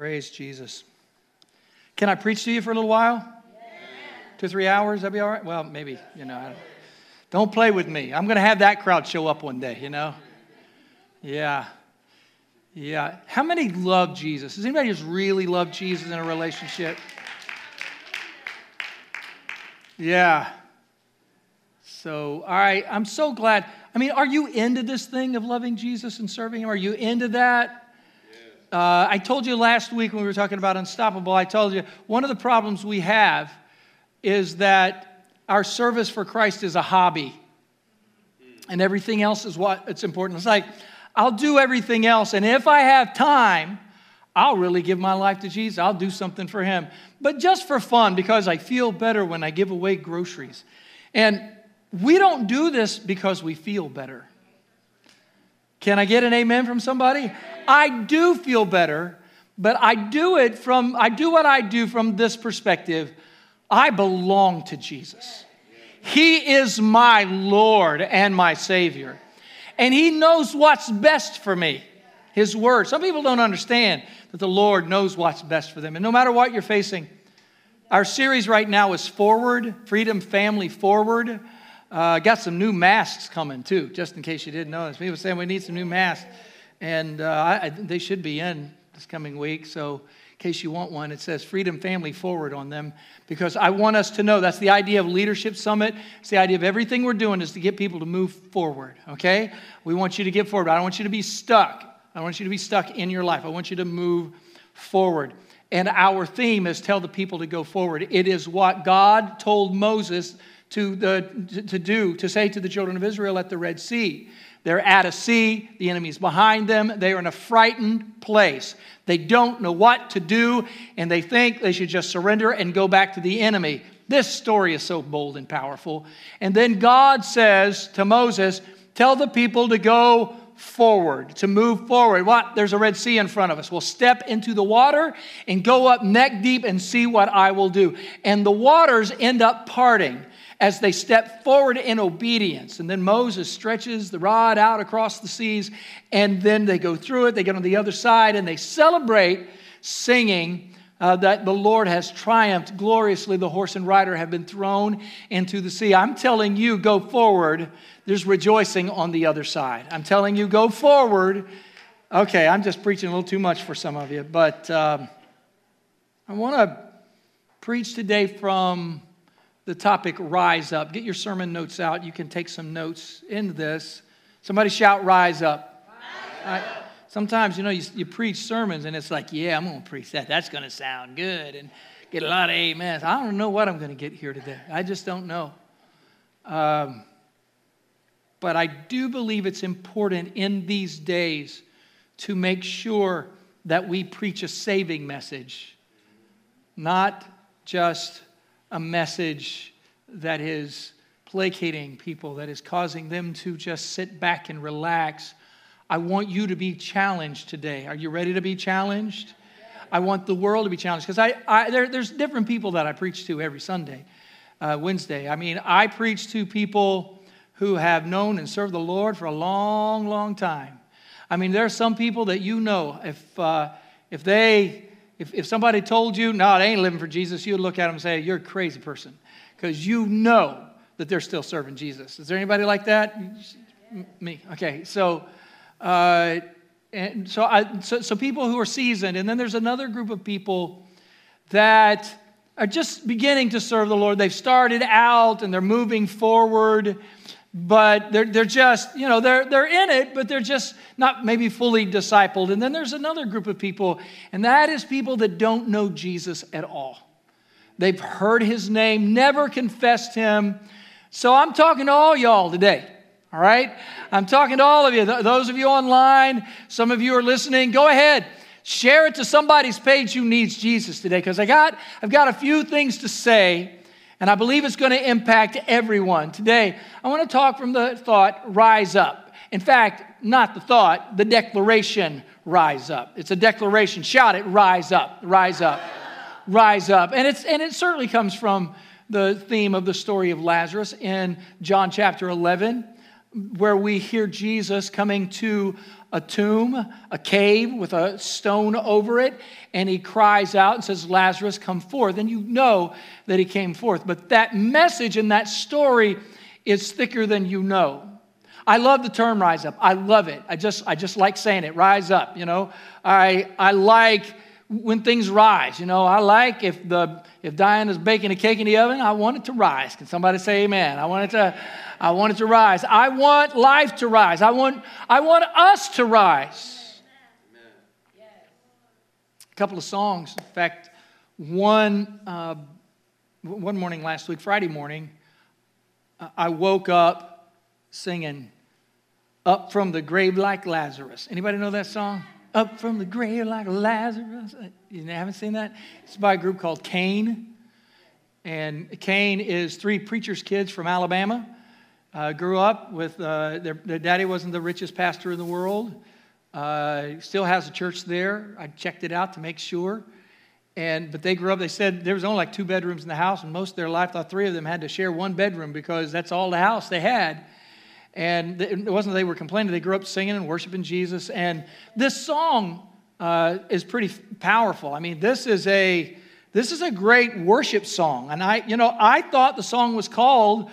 Praise Jesus. Can I preach to you for a little while? Two, three hours? That'd be all right? Well, maybe, you know. Don't, don't play with me. I'm going to have that crowd show up one day, you know? Yeah. Yeah. How many love Jesus? Does anybody just really love Jesus in a relationship? Yeah. So, all right, I'm so glad. I mean, are you into this thing of loving Jesus and serving Him? Are you into that? Uh, I told you last week when we were talking about Unstoppable, I told you one of the problems we have is that our service for Christ is a hobby. And everything else is what it's important. It's like, I'll do everything else. And if I have time, I'll really give my life to Jesus. I'll do something for him. But just for fun, because I feel better when I give away groceries. And we don't do this because we feel better. Can I get an amen from somebody? I do feel better, but I do it from, I do what I do from this perspective. I belong to Jesus. He is my Lord and my Savior. And He knows what's best for me. His Word. Some people don't understand that the Lord knows what's best for them. And no matter what you're facing, our series right now is Forward, Freedom Family Forward. Uh, got some new masks coming too, just in case you didn't notice. People saying we need some new masks, and uh, I, they should be in this coming week. So, in case you want one, it says Freedom Family Forward on them because I want us to know that's the idea of Leadership Summit. It's the idea of everything we're doing is to get people to move forward. Okay, we want you to get forward. I don't want you to be stuck. I want you to be stuck in your life. I want you to move forward. And our theme is tell the people to go forward. It is what God told Moses to, the, to do, to say to the children of Israel at the Red Sea. They're at a sea, the enemy's behind them, they are in a frightened place. They don't know what to do, and they think they should just surrender and go back to the enemy. This story is so bold and powerful. And then God says to Moses, Tell the people to go forward, to move forward. What? There's a Red Sea in front of us. We'll step into the water and go up neck deep and see what I will do. And the waters end up parting as they step forward in obedience. And then Moses stretches the rod out across the seas, and then they go through it, they get on the other side, and they celebrate singing. Uh, that the Lord has triumphed gloriously. The horse and rider have been thrown into the sea. I'm telling you, go forward. There's rejoicing on the other side. I'm telling you, go forward. Okay, I'm just preaching a little too much for some of you, but um, I want to preach today from the topic rise up. Get your sermon notes out. You can take some notes in this. Somebody shout, rise up. Rise up. sometimes, you know, you, you, preach sermons and it's like, yeah, I'm going to preach that. That's going to sound good and get a lot of amens. I don't know what I'm going to get here today. I just don't know. Um, but I do believe it's important in these days to make sure that we preach a saving message, not just a message that is placating people, that is causing them to just sit back and relax. I want you to be challenged today. Are you ready to be challenged? I want the world to be challenged because I, I there, there's different people that I preach to every Sunday, uh, Wednesday. I mean, I preach to people who have known and served the Lord for a long, long time. I mean, there are some people that you know if uh, if they if, if somebody told you, no, they ain't living for Jesus, you'd look at them and say, you're a crazy person because you know that they're still serving Jesus. Is there anybody like that? Me. Okay. So, uh, and so, I, so, so people who are seasoned, and then there's another group of people that are just beginning to serve the Lord. They've started out and they're moving forward but they're, they're just, you know, they're, they're in it, but they're just not maybe fully discipled. And then there's another group of people, and that is people that don't know Jesus at all. They've heard his name, never confessed him. So I'm talking to all y'all today, all right? I'm talking to all of you. Those of you online, some of you are listening, go ahead. Share it to somebody's page who needs Jesus today because I got I've got a few things to say and I believe it's going to impact everyone. Today, I want to talk from the thought, rise up. In fact, not the thought, the declaration, rise up. It's a declaration. Shout it, rise up, rise up, rise up. And, it's, and it certainly comes from the theme of the story of Lazarus in John chapter 11. where we hear Jesus coming to a tomb, a cave with a stone over it, and he cries out and says, Lazarus, come forth. And you know that he came forth. But that message and that story is thicker than you know. I love the term rise up. I love it. I just, I just like saying it, rise up, you know. I, I like when things rise. You know, I like if the if Diana's baking a cake in the oven, I want it to rise. Can somebody say amen? I want it to, I want it to rise. I want life to rise. I want, I want us to rise. A couple of songs. In fact, one uh, one morning last week, Friday morning, I woke up singing "Up from the Grave Like Lazarus." Anybody know that song? Up from the grave like Lazarus. You haven't seen that? It's by a group called Cain. And Cain is three preacher's kids from Alabama. Uh, grew up with, uh, their, their, daddy wasn't the richest pastor in the world. Uh, still has a church there. I checked it out to make sure. And, but they grew up, they said there was only like two bedrooms in the house, and most of their life, the three of them had to share one bedroom because that's all the house they had. And it wasn't that they were complaining, they grew up singing and worshiping Jesus. And this song uh, is pretty powerful. I mean, this is a this is a great worship song. And I, you know, I thought the song was called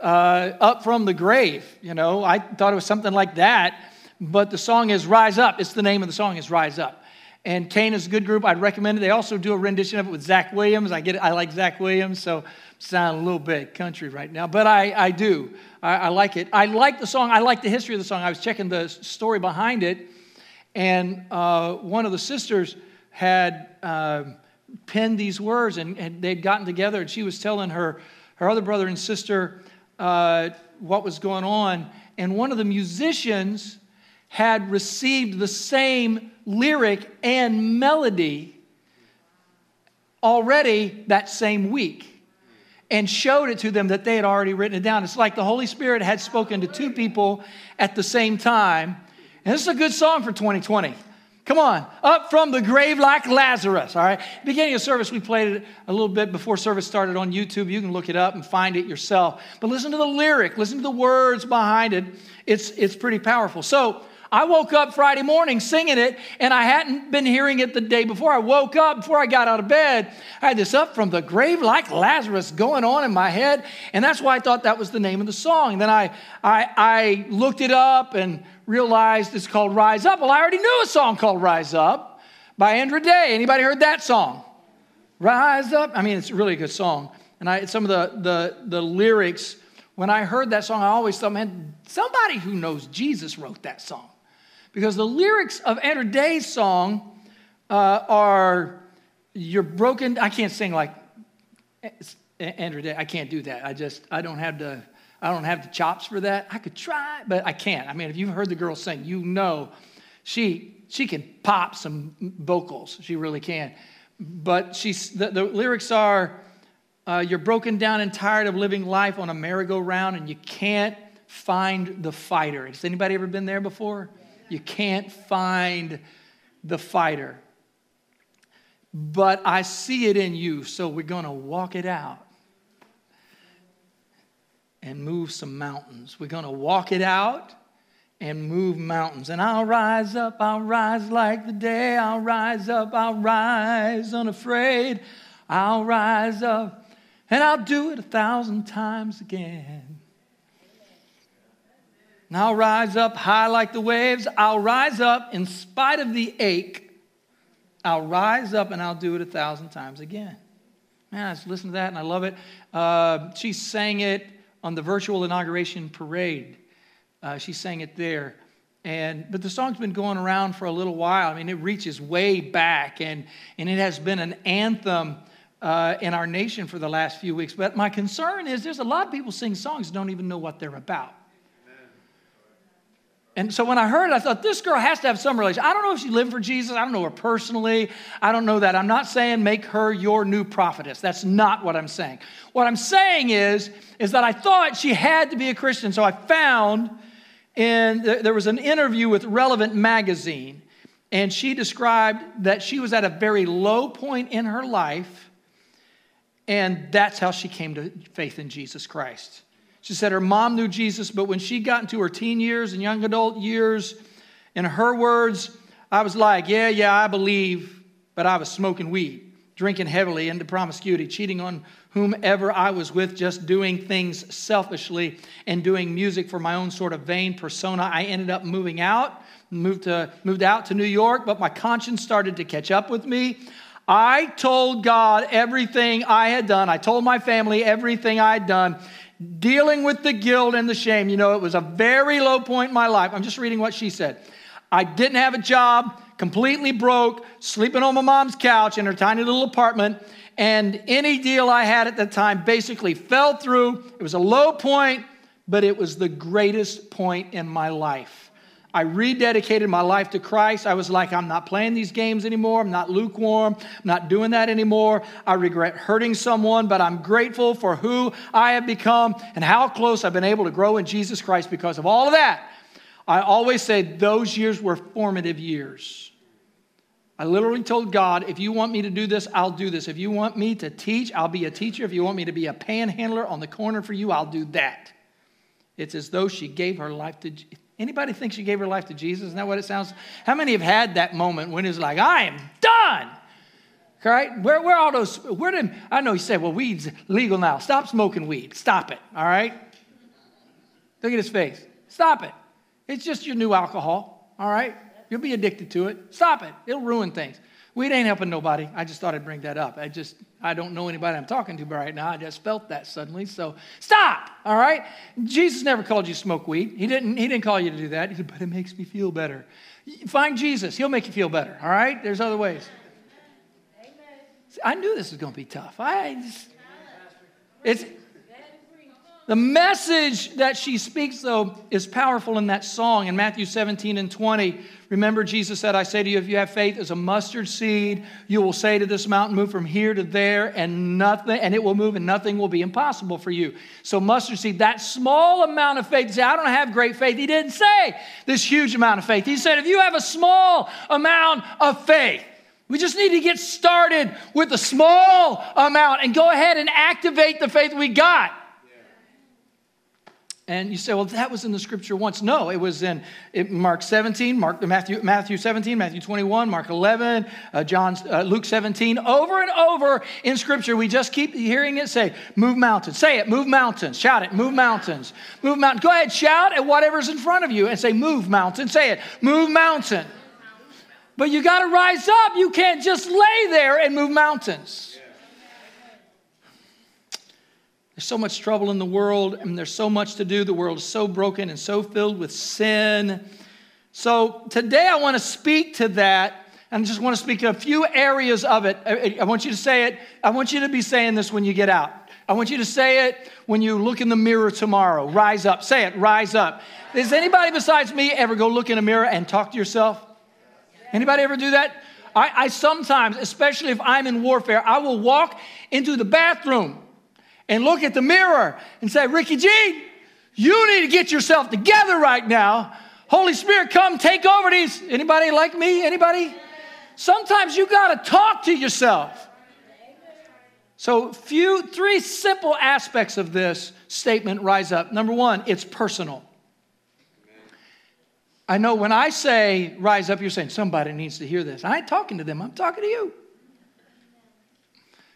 uh, Up from the Grave. You know, I thought it was something like that. But the song is Rise Up. It's the name of the song is Rise Up. And Cain is a good group. I'd recommend it. They also do a rendition of it with Zach Williams. I get it. I like Zach Williams, so sound a little bit country right now, but I, I do. I, I, like it. I like the song. I like the history of the song. I was checking the story behind it, and uh, one of the sisters had uh, penned these words, and, and, they'd gotten together, and she was telling her, her other brother and sister uh, what was going on. And one of the musicians had received the same lyric and melody already that same week and showed it to them that they had already written it down. It's like the Holy Spirit had spoken to two people at the same time. And this is a good song for 2020. Come on, up from the grave like Lazarus. All right. Beginning of service, we played it a little bit before service started on YouTube. You can look it up and find it yourself. But listen to the lyric, listen to the words behind it. It's, it's pretty powerful. So I woke up Friday morning singing it, and I hadn't been hearing it the day before. I woke up, before I got out of bed, I had this up from the grave like Lazarus going on in my head, and that's why I thought that was the name of the song. Then I, I, I looked it up and realized it's called Rise Up. Well, I already knew a song called Rise Up by Andra Day. Anybody heard that song? Rise Up. I mean, it's a really good song. And I, some of the, the, the lyrics, when I heard that song, I always thought, man, somebody who knows Jesus wrote that song. Because the lyrics of Andra Day's song uh, are, you're broken. I can't sing like Andrew Day. I can't do that. I just, I don't have the, I don't have the chops for that. I could try, but I can't. I mean, if you've heard the girl sing, you know she, she can pop some vocals. She really can. But she's, the, the lyrics are, uh, you're broken down and tired of living life on a merry-go-round and you can't find the fighter. Has anybody ever been there before? You can't find the fighter. But I see it in you, so we're going to walk it out and move some mountains. We're going to walk it out and move mountains. And I'll rise up, I'll rise like the day. I'll rise up, I'll rise unafraid. I'll rise up and I'll do it a thousand times again. And I'll rise up high like the waves. I'll rise up in spite of the ache. I'll rise up and I'll do it a thousand times again. Man, I just listened to that and I love it. Uh, she sang it on the virtual inauguration parade. Uh, she sang it there. And, but the song's been going around for a little while. I mean, it reaches way back, and, and it has been an anthem uh, in our nation for the last few weeks. But my concern is there's a lot of people sing songs don't even know what they're about. And so when I heard it, I thought, this girl has to have some relation. I don't know if she lived for Jesus. I don't know her personally. I don't know that. I'm not saying make her your new prophetess. That's not what I'm saying. What I'm saying is, is that I thought she had to be a Christian. So I found in there was an interview with Relevant Magazine, and she described that she was at a very low point in her life, and that's how she came to faith in Jesus Christ. She said her mom knew Jesus, but when she got into her teen years and young adult years, in her words, I was like, yeah, yeah, I believe, but I was smoking weed, drinking heavily, into promiscuity, cheating on whomever I was with, just doing things selfishly and doing music for my own sort of vain persona. I ended up moving out, moved, to, moved out to New York, but my conscience started to catch up with me. I told God everything I had done. I told my family everything I had done, dealing with the guilt and the shame. You know, it was a very low point in my life. I'm just reading what she said. I didn't have a job, completely broke, sleeping on my mom's couch in her tiny little apartment. And any deal I had at the time basically fell through. It was a low point, but it was the greatest point in my life. I rededicated my life to Christ. I was like, I'm not playing these games anymore. I'm not lukewarm. I'm not doing that anymore. I regret hurting someone, but I'm grateful for who I have become and how close I've been able to grow in Jesus Christ because of all of that. I always say those years were formative years. I literally told God, if you want me to do this, I'll do this. If you want me to teach, I'll be a teacher. If you want me to be a panhandler on the corner for you, I'll do that. It's as though she gave her life to Anybody think she gave her life to Jesus? Isn't that what it sounds? How many have had that moment when it's like, I am done? Right? Where, where all those, where did, I know you say, well, weed's legal now. Stop smoking weed. Stop it. All right? Look at his face. Stop it. It's just your new alcohol. All right? You'll be addicted to it. Stop it. It'll ruin things. Weed ain't helping nobody. I just thought I'd bring that up. I just, I don't know anybody I'm talking to right now. I just felt that suddenly. So stop, all right? Jesus never called you smoke weed. He didn't, he didn't call you to do that. He said, but it makes me feel better. Find Jesus. He'll make you feel better, all right? There's other ways. I knew this was going to be tough. I just, it's, the message that she speaks, though, is powerful in that song in Matthew 17 and 20. Remember, Jesus said, I say to you, if you have faith as a mustard seed, you will say to this mountain, move from here to there, and nothing, and it will move, and nothing will be impossible for you. So, mustard seed, that small amount of faith, say, I don't have great faith. He didn't say this huge amount of faith. He said, if you have a small amount of faith, we just need to get started with a small amount and go ahead and activate the faith we got. And you say, well, that was in the scripture once. No, it was in Mark 17, Mark, Matthew, Matthew 17, Matthew 21, Mark 11, uh, John, uh, Luke 17. Over and over in scripture, we just keep hearing it say, move mountains. Say it, move mountains. Shout it, move mountains. Move mountains. Go ahead, shout at whatever's in front of you and say, move mountain. Say it, move mountain. But you got to rise up. You can't just lay there and move mountains. There's so much trouble in the world, and there's so much to do. The world is so broken and so filled with sin. So today I want to speak to that. And I just want to speak to a few areas of it. I want you to say it. I want you to be saying this when you get out. I want you to say it when you look in the mirror tomorrow. Rise up. Say it. Rise up. Does anybody besides me ever go look in a mirror and talk to yourself? Anybody ever do that? I, I sometimes, especially if I'm in warfare, I will walk into the bathroom and look at the mirror and say, Ricky G, you need to get yourself together right now. Holy Spirit, come take over these. Anybody like me? Anybody? Sometimes you got to talk to yourself. So, few, three simple aspects of this statement rise up. Number one, it's personal. I know when I say rise up, you're saying somebody needs to hear this. I ain't talking to them, I'm talking to you.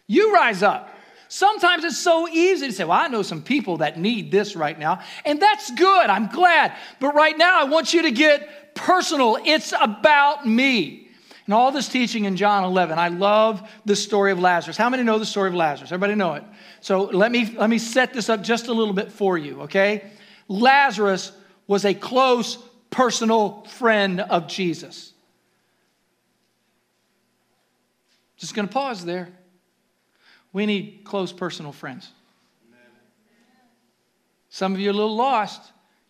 You rise up. Sometimes it's so easy to say, Well, I know some people that need this right now. And that's good. I'm glad. But right now, I want you to get personal. It's about me. And all this teaching in John 11, I love the story of Lazarus. How many know the story of Lazarus? Everybody know it. So let me, let me set this up just a little bit for you, okay? Lazarus was a close personal friend of Jesus. Just to pause there. We need close personal friends. Some of you are a little lost.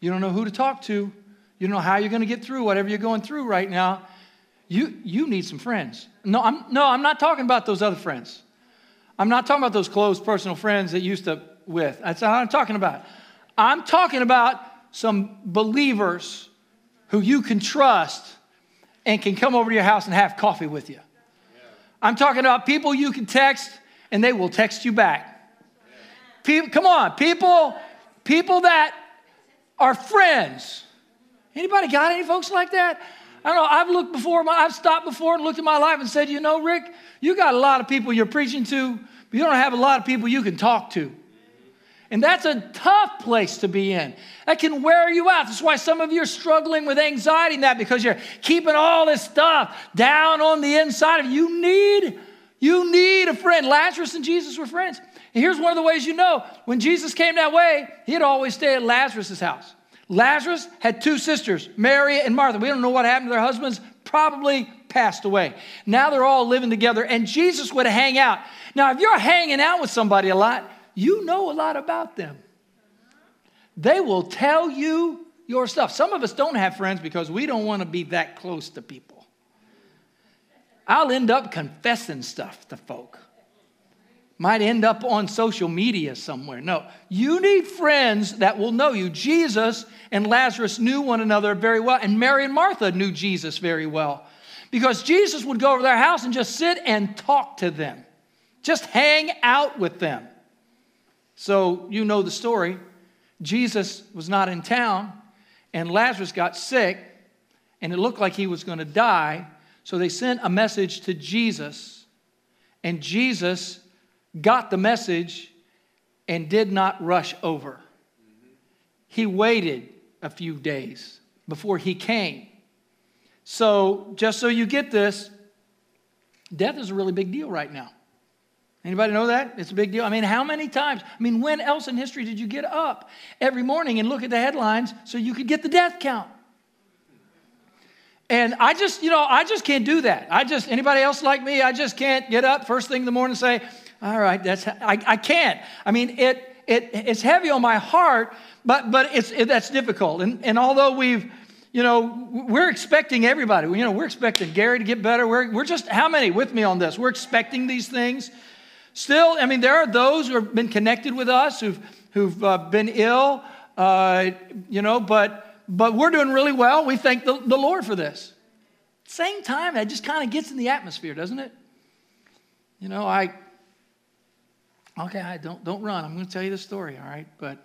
You don't know who to talk to. You don't know how you're going to get through whatever you're going through right now. You, you need some friends. No I'm, no, I'm not talking about those other friends. I'm not talking about those close personal friends that you used to with. That's not what I'm talking about. I'm talking about some believers who you can trust and can come over to your house and have coffee with you. I'm talking about people you can text and they will text you back. People, come on, people, People that are friends. Anybody got any folks like that? I don't know. I've looked before, I've stopped before and looked at my life and said, you know, Rick, you got a lot of people you're preaching to, but you don't have a lot of people you can talk to. And that's a tough place to be in. That can wear you out. That's why some of you are struggling with anxiety and that because you're keeping all this stuff down on the inside of you. You need, you need a friend. Lazarus and Jesus were friends. And here's one of the ways you know when Jesus came that way, he'd always stay at Lazarus's house. Lazarus had two sisters, Mary and Martha. We don't know what happened to their husbands, probably passed away. Now they're all living together, and Jesus would hang out. Now, if you're hanging out with somebody a lot, you know a lot about them. They will tell you your stuff. Some of us don't have friends because we don't want to be that close to people. I'll end up confessing stuff to folk. Might end up on social media somewhere. No, you need friends that will know you. Jesus and Lazarus knew one another very well, and Mary and Martha knew Jesus very well because Jesus would go over their house and just sit and talk to them, just hang out with them. So you know the story. Jesus was not in town, and Lazarus got sick, and it looked like he was going to die. So they sent a message to Jesus, and Jesus got the message and did not rush over. He waited a few days before he came. So, just so you get this, death is a really big deal right now. Anybody know that? It's a big deal. I mean, how many times? I mean, when else in history did you get up every morning and look at the headlines so you could get the death count? And I just, you know, I just can't do that. I just, anybody else like me, I just can't get up first thing in the morning and say, all right, that's, I, I can't. I mean, it, it, it's heavy on my heart, but, but it's, it, that's difficult. And, and although we've, you know, we're expecting everybody, you know, we're expecting Gary to get better. We're, we're just, how many with me on this? We're expecting these things. Still, I mean, there are those who have been connected with us who've, who've uh, been ill, uh, you know, but, but we're doing really well. We thank the, the Lord for this. Same time, it just kind of gets in the atmosphere, doesn't it? You know, I, okay, I don't, don't run. I'm going to tell you the story, all right? But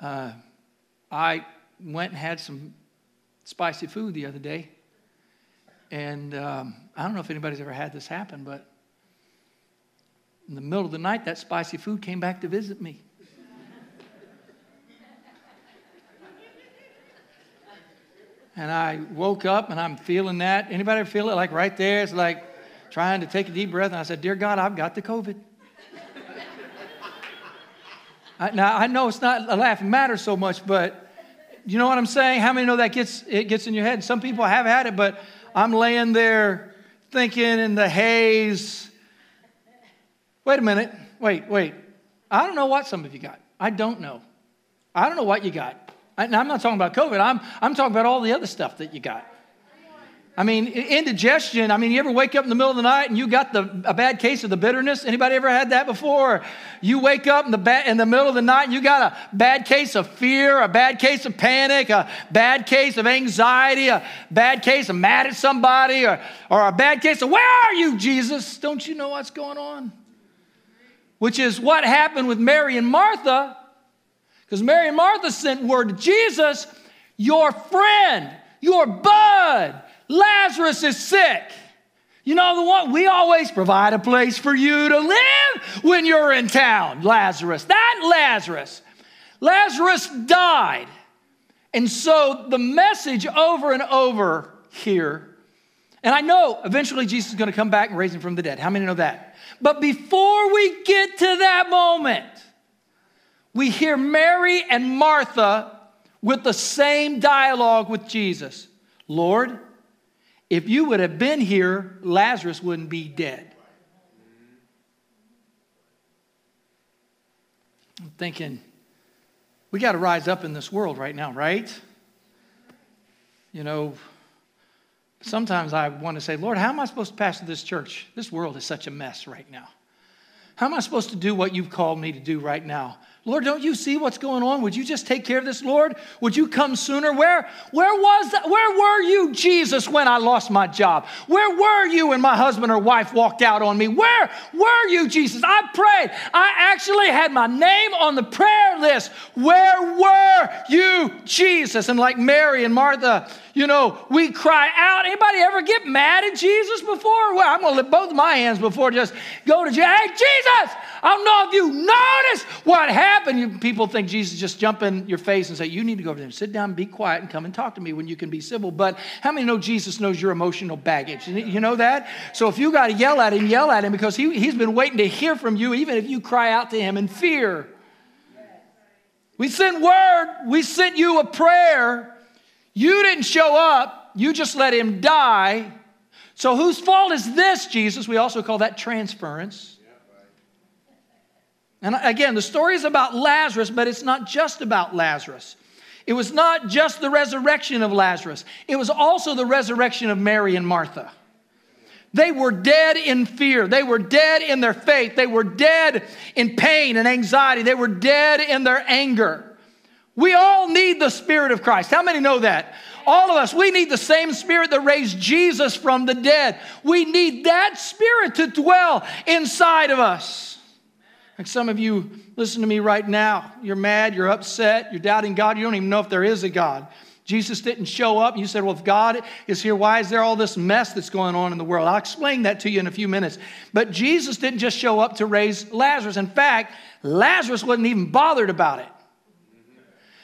uh, I went and had some spicy food the other day. And um, I don't know if anybody's ever had this happen, but in the middle of the night, that spicy food came back to visit me. And I woke up and I'm feeling that. Anybody feel it? Like right there, it's like trying to take a deep breath. And I said, Dear God, I've got the COVID. I, now I know it's not a laughing matter so much, but you know what I'm saying? How many know that gets it gets in your head? Some people have had it, but I'm laying there thinking in the haze Wait a minute. Wait, wait. I don't know what some of you got. I don't know. I don't know what you got. And I'm not talking about COVID. I'm, I'm talking about all the other stuff that you got. I mean, indigestion. I mean, you ever wake up in the middle of the night and you got the, a bad case of the bitterness? Anybody ever had that before? You wake up in the, ba- in the middle of the night and you got a bad case of fear, a bad case of panic, a bad case of anxiety, a bad case of mad at somebody, or, or a bad case of, Where are you, Jesus? Don't you know what's going on? which is what happened with Mary and Martha, because Mary and Martha sent word to Jesus, Your friend, your bud, Lazarus is sick. You know the one? We always provide a place for you to live when you're in town, Lazarus. That Lazarus. Lazarus died. And so the message over and over here, and I know eventually Jesus is going to come back and raise him from the dead. How many know that? But before we get to that moment, we hear Mary and Martha with the same dialogue with Jesus Lord, if you would have been here, Lazarus wouldn't be dead. I'm thinking, we got to rise up in this world right now, right? You know, Sometimes I want to say, Lord, how am I supposed to pastor this church? This world is such a mess right now. How am I supposed to do what you've called me to do right now? Lord, don't you see what's going on? Would you just take care of this, Lord? Would you come sooner? Where, where was that? Where were you, Jesus, when I lost my job? Where were you when my husband or wife walked out on me? Where were you, Jesus? I prayed. I actually had my name on the prayer list. Where were you, Jesus? And like Mary and Martha, you know, we cry out. Anybody ever get mad at Jesus before? Well, I'm going to lift both my hands before just go to Jesus. Hey, Jesus, I don't know if you noticed what happened. You, people think Jesus just jump in your face and say, You need to go over there, sit down, be quiet, and come and talk to me when you can be civil. But how many know Jesus knows your emotional baggage? You know that? So if you got to yell at him, yell at him because he, he's been waiting to hear from you, even if you cry out to him in fear. We sent word, we sent you a prayer. You didn't show up, you just let him die. So whose fault is this, Jesus? We also call that transference. And again, the story is about Lazarus, but it's not just about Lazarus. It was not just the resurrection of Lazarus, it was also the resurrection of Mary and Martha. They were dead in fear. They were dead in their faith. They were dead in pain and anxiety. They were dead in their anger. We all need the Spirit of Christ. How many know that? All of us, we need the same Spirit that raised Jesus from the dead. We need that Spirit to dwell inside of us. Some of you, listen to me right now. You're mad, you're upset, you're doubting God, you don't even know if there is a God. Jesus didn't show up. You said, Well, if God is here, why is there all this mess that's going on in the world? I'll explain that to you in a few minutes. But Jesus didn't just show up to raise Lazarus. In fact, Lazarus wasn't even bothered about it.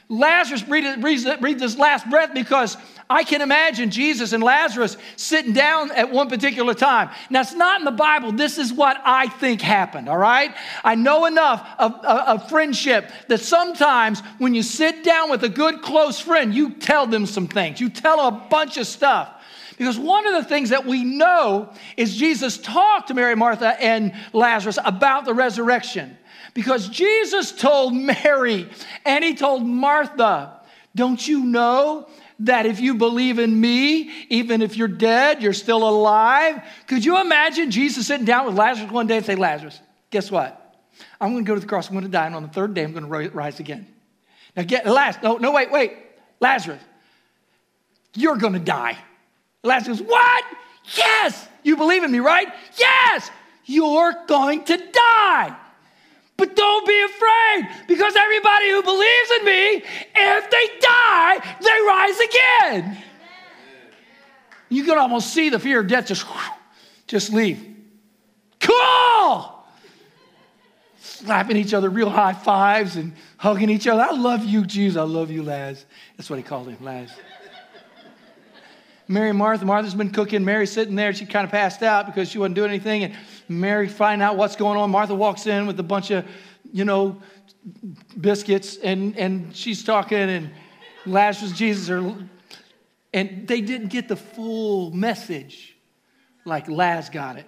Lazarus breathed, his last breath because I can imagine Jesus and Lazarus sitting down at one particular time. Now, it's not in the Bible. This is what I think happened, all right? I know enough of, of, of friendship that sometimes when you sit down with a good, close friend, you tell them some things, you tell them a bunch of stuff. Because one of the things that we know is Jesus talked to Mary, Martha, and Lazarus about the resurrection. Because Jesus told Mary and he told Martha, Don't you know that if you believe in me, even if you're dead, you're still alive? Could you imagine Jesus sitting down with Lazarus one day and say, Lazarus, guess what? I'm going to go to the cross. I'm going to die, and on the third day, I'm going to rise again. Now, get last. No, no, wait, wait, Lazarus, you're going to die. Lazarus, what? Yes, you believe in me, right? Yes, you're going to die. But don't be afraid because everybody who believes in me, if they die, they rise again. You can almost see the fear of death just, just leave. Cool! Slapping each other real high fives and hugging each other. I love you, Jesus. I love you, Laz. That's what he called him, Laz. Mary Martha. Martha's been cooking. Mary's sitting there. She kind of passed out because she wasn't doing anything. And Mary find out what's going on. Martha walks in with a bunch of, you know, biscuits, and, and she's talking, and Lazarus, Jesus are, and they didn't get the full message like Laz got it.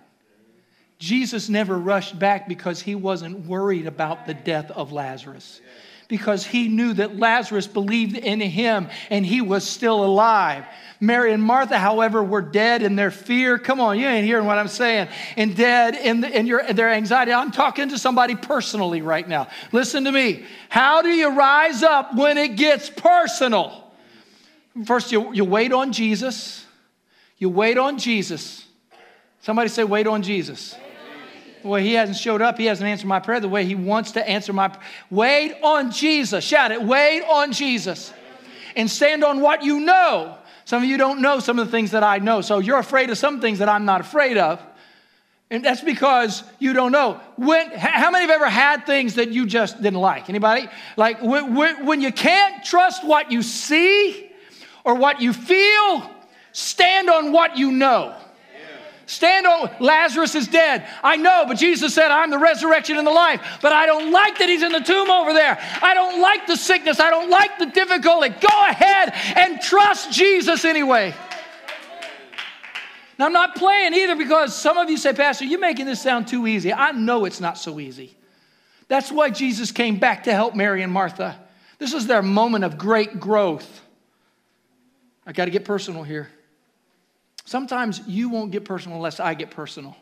Jesus never rushed back because he wasn't worried about the death of Lazarus because he knew that Lazarus believed in him and he was still alive. Mary and Martha, however, were dead in their fear. Come on, you ain't hearing what I'm saying. And dead in, the, in, your, in their anxiety. I'm talking to somebody personally right now. Listen to me. How do you rise up when it gets personal? First, you, you wait on Jesus. You wait on Jesus. Somebody say, wait on Jesus. Well, he hasn't showed up. He hasn't answered my prayer the way he wants to answer my Wait on Jesus. Shout it. Wait on Jesus. And stand on what you know. Some of you don't know some of the things that I know. So you're afraid of some things that I'm not afraid of. And that's because you don't know. When, how many have ever had things that you just didn't like? Anybody? Like when, when you can't trust what you see or what you feel, stand on what you know. Stand on, Lazarus is dead. I know, but Jesus said, I'm the resurrection and the life. But I don't like that he's in the tomb over there. I don't like the sickness. I don't like the difficulty. Go ahead and trust Jesus anyway. Now, I'm not playing either because some of you say, Pastor, you're making this sound too easy. I know it's not so easy. That's why Jesus came back to help Mary and Martha. This is their moment of great growth. I got to get personal here. Sometimes you won't get personal unless I get personal.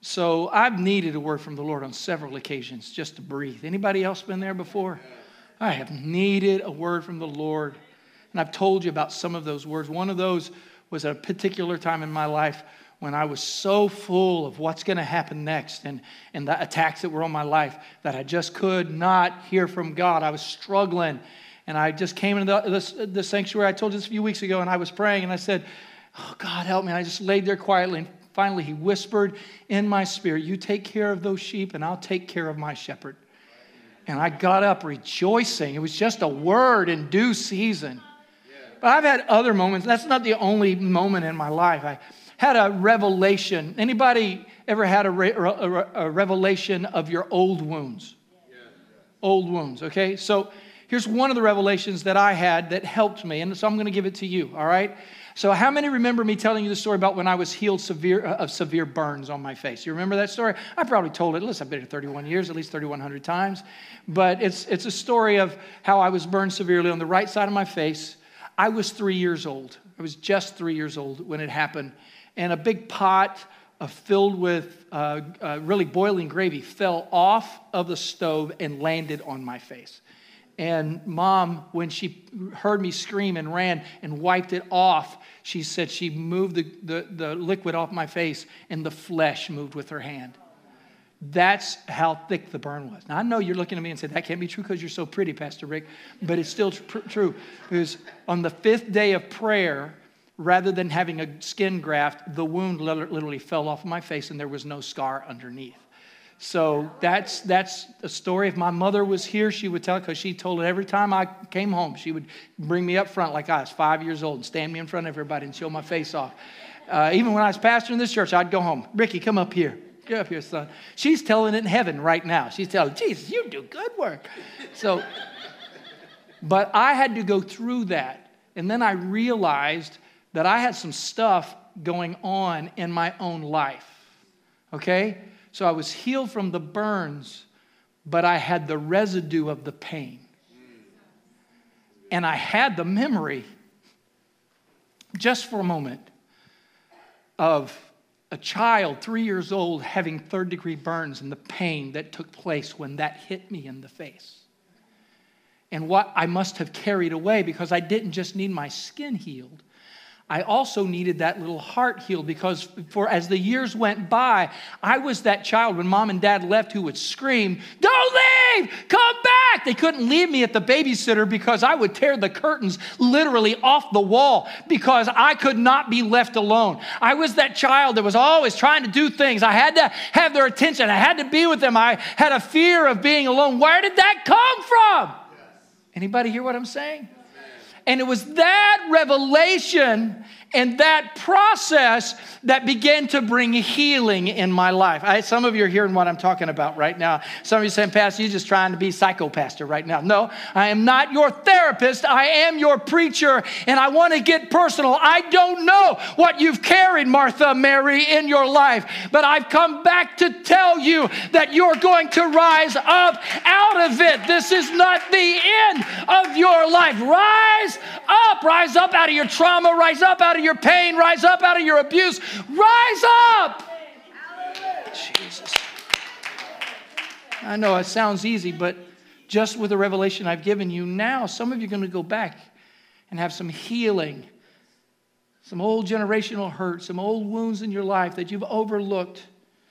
So I've needed a word from the Lord on several occasions just to breathe. Anybody else been there before? I have needed a word from the Lord. And I've told you about some of those words. One of those was a particular time in my life when I was so full of what's going to happen next and, and the attacks that were on my life that I just could not hear from God. I was struggling. And I just came into the, the sanctuary. I told you this a few weeks ago, and I was praying, and I said, Oh, God, help me. I just laid there quietly. And finally, he whispered in my spirit, You take care of those sheep, and I'll take care of my shepherd. And I got up rejoicing. It was just a word in due season. But I've had other moments. That's not the only moment in my life. I had a revelation. Anybody ever had a, re- a, revelation of your old wounds? Old wounds, okay? So here's one of the revelations that I had that helped me, and so I'm going to give it to you, all right? So, how many remember me telling you the story about when I was healed severe, uh, of severe burns on my face? You remember that story? I probably told it. Listen, I've been here 31 years, at least 3,100 times. But it's, it's a story of how I was burned severely on the right side of my face. I was three years old. I was just three years old when it happened. And a big pot uh, filled with uh, uh, really boiling gravy fell off of the stove and landed on my face. And mom, when she heard me scream and ran and wiped it off, she said she moved the, the, the liquid off my face and the flesh moved with her hand. That's how thick the burn was. Now, I know you're looking at me and said, that can't be true because you're so pretty, Pastor Rick, but it's still tr- true. Because on the fifth day of prayer, rather than having a skin graft, the wound literally fell off my face and there was no scar underneath. So that's that's a story. If my mother was here, she would tell because she told it every time I came home. She would bring me up front like I was five years old and stand me in front of everybody and show my face off. Uh, even when I was pastoring this church, I'd go home. Ricky, come up here. Get up here, son. She's telling it in heaven right now. She's telling, Jesus, you do good work. So, but I had to go through that. And then I realized that I had some stuff going on in my own life. Okay? So I was healed from the burns, but I had the residue of the pain. And I had the memory, just for a moment, of a child, three years old, having third degree burns and the pain that took place when that hit me in the face. And what I must have carried away because I didn't just need my skin healed, I also needed that little heart healed because for as the years went by, I was that child when mom and dad left who would scream, "Don't leave! Come back!" They couldn't leave me at the babysitter because I would tear the curtains literally off the wall because I could not be left alone. I was that child that was always trying to do things. I had to have their attention. I had to be with them. I had a fear of being alone. Where did that come from? Anybody hear what I'm saying? And it was that revelation and that process that began to bring healing in my life. I, some of you are hearing what I'm talking about right now. Some of you saying, Pastor, you're just trying to be psycho pastor right now. No, I am not your therapist. I am your preacher, and I want to get personal. I don't know what you've carried, Martha, Mary, in your life, but I've come back to tell you that you're going to rise up out of it. This is not the end of your life. Rise up, rise up out of your trauma, rise up out of your pain, rise up out of your abuse, rise up. Jesus. I know it sounds easy, but just with the revelation I've given you now, some of you are going to go back and have some healing, some old generational hurt, some old wounds in your life that you've overlooked.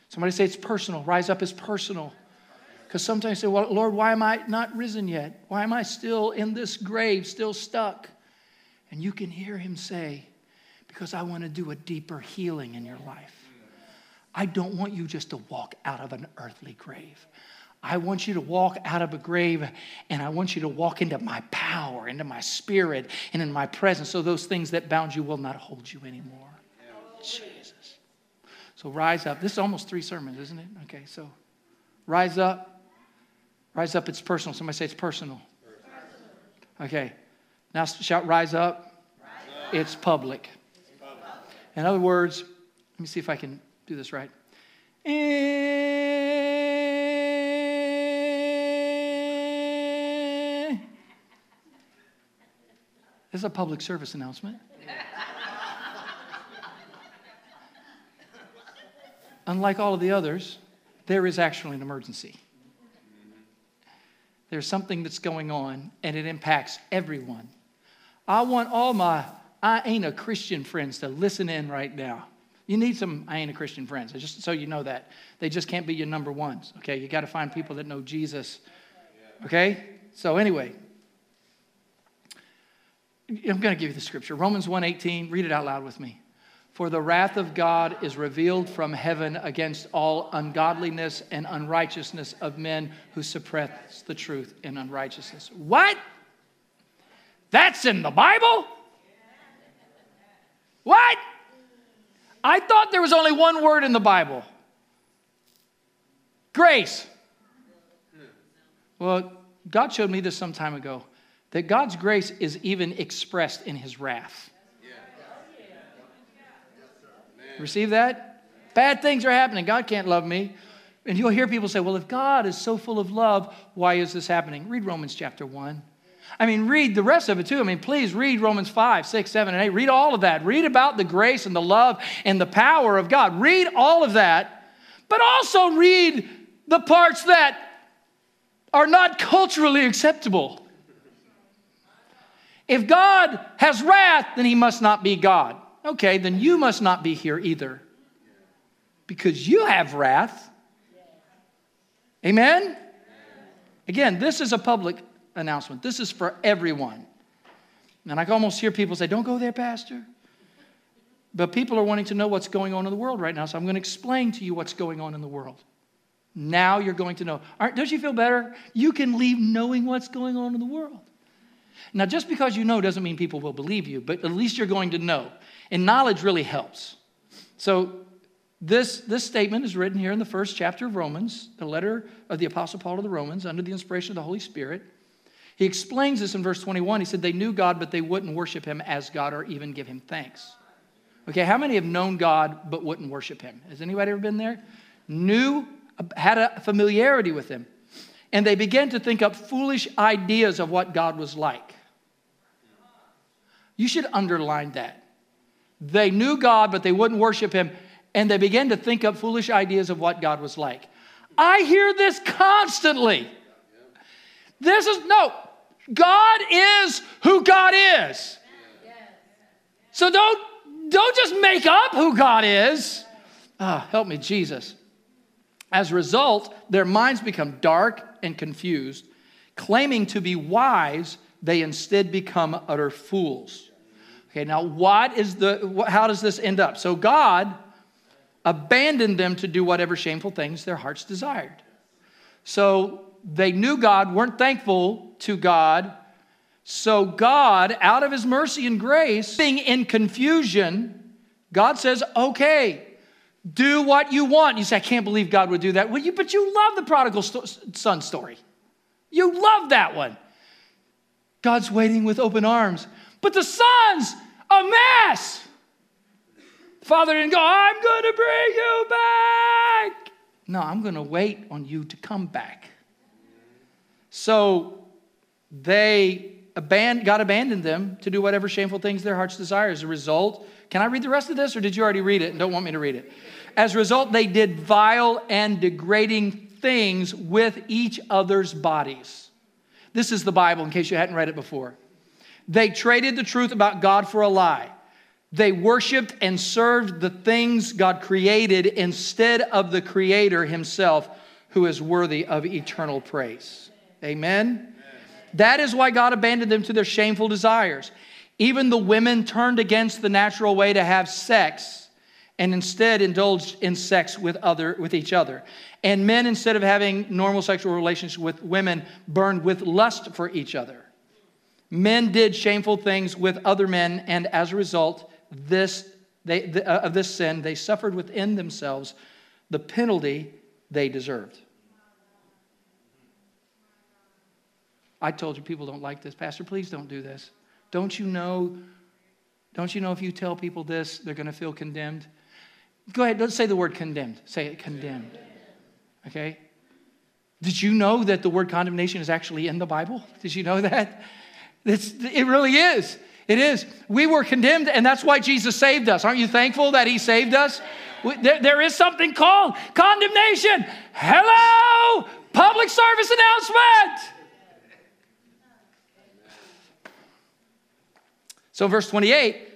Somebody say it's personal. Rise up is personal. Because sometimes you say, Well, Lord, why am I not risen yet? Why am I still in this grave, still stuck? And you can hear him say, because I want to do a deeper healing in your life. I don't want you just to walk out of an earthly grave. I want you to walk out of a grave and I want you to walk into my power, into my spirit, and in my presence. So those things that bound you will not hold you anymore. Jesus. So rise up. This is almost three sermons, isn't it? Okay, so rise up. Rise up, it's personal. Somebody say it's personal. Okay. Now shout, rise up. It's public. In other words, let me see if I can do this right. This is a public service announcement. unlike all of the others, there is actually an emergency. There's something that's going on, and it impacts everyone. I want all my I ain't a Christian friends to listen in right now. You need some I ain't a Christian friends, just so you know that. They just can't be your number ones, okay? You got to find people that know Jesus, okay? So, anyway, I'm going to give you the scripture. Romans 1:18, read it out loud with me. For the wrath of God is revealed from heaven against all ungodliness and unrighteousness of men who suppress the truth in unrighteousness. What? That's in the Bible? What? I thought there was only one word in the Bible grace. Well, God showed me this some time ago that God's grace is even expressed in his wrath. Receive that? Bad things are happening. God can't love me. And you'll hear people say, well, if God is so full of love, why is this happening? Read Romans chapter 1. I mean, read the rest of it too. I mean, please read Romans 5, 6, 7, and 8. Read all of that. Read about the grace and the love and the power of God. Read all of that, but also read the parts that are not culturally acceptable. If God has wrath, then he must not be God. Okay, then you must not be here either because you have wrath. Amen? Again, this is a public announcement. This is for everyone. And I can almost hear people say, Don't go there, Pastor. But people are wanting to know what's going on in the world right now, so I'm going to explain to you what's going on in the world. Now you're going to know. Aren't, don't you feel better? You can leave knowing what's going on in the world. Now, just because you know doesn't mean people will believe you, but at least you're going to know. And knowledge really helps. So, this, this statement is written here in the first chapter of Romans, the letter of the Apostle Paul to the Romans, under the inspiration of the Holy Spirit. He explains this in verse 21. He said, They knew God, but they wouldn't worship him as God or even give him thanks. Okay, how many have known God but wouldn't worship him? Has anybody ever been there? Knew, had a familiarity with him. And they began to think up foolish ideas of what God was like. You should underline that. They knew God, but they wouldn't worship him. And they began to think up foolish ideas of what God was like. I hear this constantly. This is no, God is who God is. So don't, don't just make up who God is. Ah, help me, Jesus. As a result, their minds become dark and confused. Claiming to be wise, they instead become utter fools. Okay, now what is the how does this end up? So God abandoned them to do whatever shameful things their hearts desired. So they knew God, weren't thankful to God. So God, out of his mercy and grace, being in confusion, God says, okay, do what you want. You say, I can't believe God would do that. Well, you, but you love the prodigal son story. You love that one. God's waiting with open arms. But the son's a mess. Father didn't go, I'm going to bring you back. No, I'm going to wait on you to come back. So they abandoned, God abandoned them to do whatever shameful things their hearts desire. As a result, can I read the rest of this or did you already read it and don't want me to read it? As a result, they did vile and degrading things with each other's bodies. This is the Bible in case you hadn't read it before. They traded the truth about God for a lie. They worshiped and served the things God created instead of the Creator Himself, who is worthy of eternal praise. Amen? That is why God abandoned them to their shameful desires. Even the women turned against the natural way to have sex and instead indulged in sex with, other, with each other. And men, instead of having normal sexual relations with women, burned with lust for each other. Men did shameful things with other men, and as a result this, they, the, uh, of this sin, they suffered within themselves the penalty they deserved. I told you people don't like this. Pastor, please don't do this. Don't you know? Don't you know if you tell people this, they're going to feel condemned? Go ahead, let's say the word condemned. Say it condemned. Okay? Did you know that the word condemnation is actually in the Bible? Did you know that? It's, it really is. It is. We were condemned, and that's why Jesus saved us. Aren't you thankful that He saved us? There, there is something called condemnation. Hello, public service announcement. So, verse 28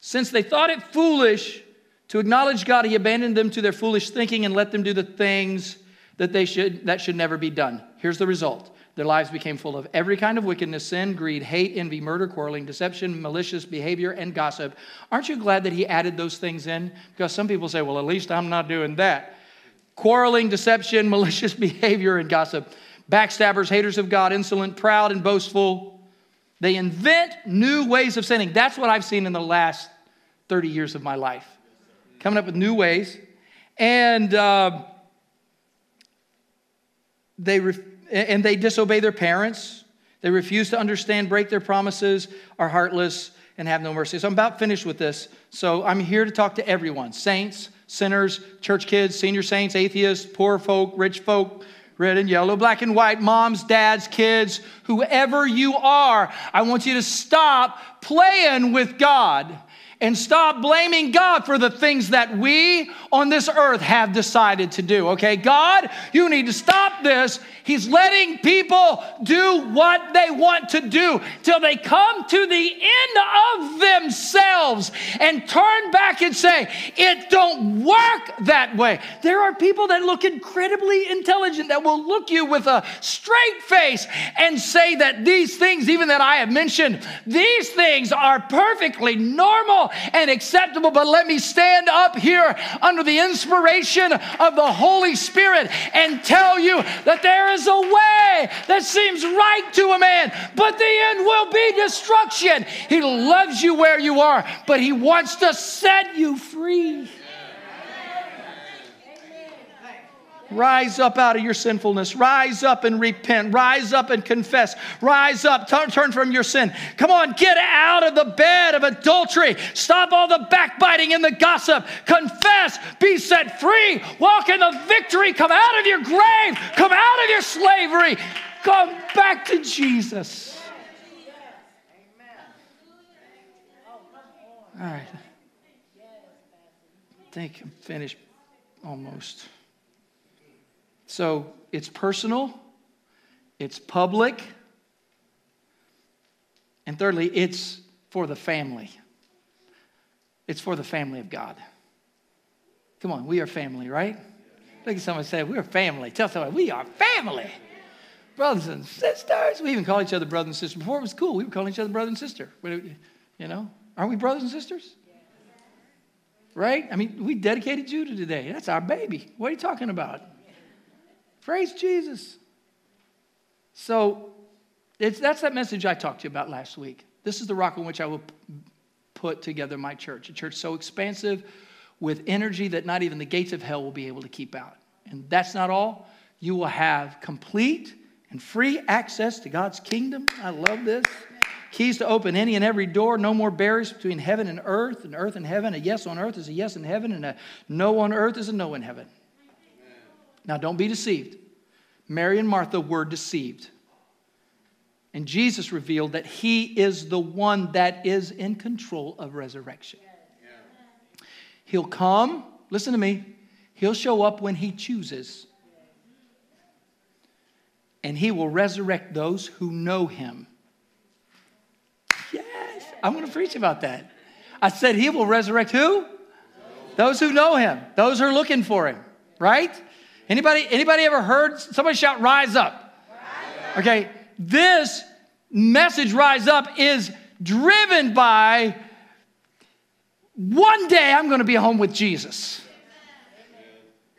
since they thought it foolish to acknowledge God, He abandoned them to their foolish thinking and let them do the things that they should that should never be done. Here's the result. Their lives became full of every kind of wickedness, sin, greed, hate, envy, murder, quarreling, deception, malicious behavior, and gossip. Aren't you glad that he added those things in? Because some people say, well, at least I'm not doing that. Quarreling, deception, malicious behavior, and gossip. Backstabbers, haters of God, insolent, proud, and boastful. They invent new ways of sinning. That's what I've seen in the last 30 years of my life. Coming up with new ways. And uh, they. Ref- and they disobey their parents. They refuse to understand, break their promises, are heartless, and have no mercy. So I'm about finished with this. So I'm here to talk to everyone saints, sinners, church kids, senior saints, atheists, poor folk, rich folk, red and yellow, black and white, moms, dads, kids, whoever you are. I want you to stop playing with God and stop blaming God for the things that we on this earth have decided to do. Okay, God, you need to stop this. He's letting people do what they want to do till they come to the end of themselves and turn back and say, It don't work that way. There are people that look incredibly intelligent that will look you with a straight face and say that these things, even that I have mentioned, these things are perfectly normal and acceptable. But let me stand up here under the inspiration of the Holy Spirit and tell you that there is a way that seems right to a man, but the end will be destruction. He loves you where you are, but He wants to set you free. Rise up out of your sinfulness. Rise up and repent. Rise up and confess. Rise up. Turn, turn from your sin. Come on, get out of the bed of adultery. Stop all the backbiting and the gossip. Confess. Be set free. Walk in the victory. Come out of your grave. Come out of your slavery. Come back to Jesus. All right. I think I'm finished almost. So it's personal, it's public, and thirdly, it's for the family. It's for the family of God. Come on, we are family, right? Look at someone say, We're family. Tell someone, We are family. Brothers and sisters. We even call each other brother and sister. Before it was cool, we were calling each other brother and sister. You know, aren't we brothers and sisters? Right? I mean, we dedicated Judah today. That's our baby. What are you talking about? Praise Jesus. So that's that message I talked to you about last week. This is the rock on which I will put together my church, a church so expansive with energy that not even the gates of hell will be able to keep out. And that's not all. You will have complete and free access to God's kingdom. I love this. Keys to open any and every door. No more barriers between heaven and earth, and earth and heaven. A yes on earth is a yes in heaven, and a no on earth is a no in heaven. Now, don't be deceived. Mary and Martha were deceived. And Jesus revealed that He is the one that is in control of resurrection. He'll come, listen to me, He'll show up when He chooses. And He will resurrect those who know Him. Yes, I'm going to preach about that. I said He will resurrect who? Those who know Him, those who are looking for Him, right? Anybody, anybody ever heard somebody shout, rise up? rise up? Okay, this message, rise up, is driven by one day I'm going to be home with Jesus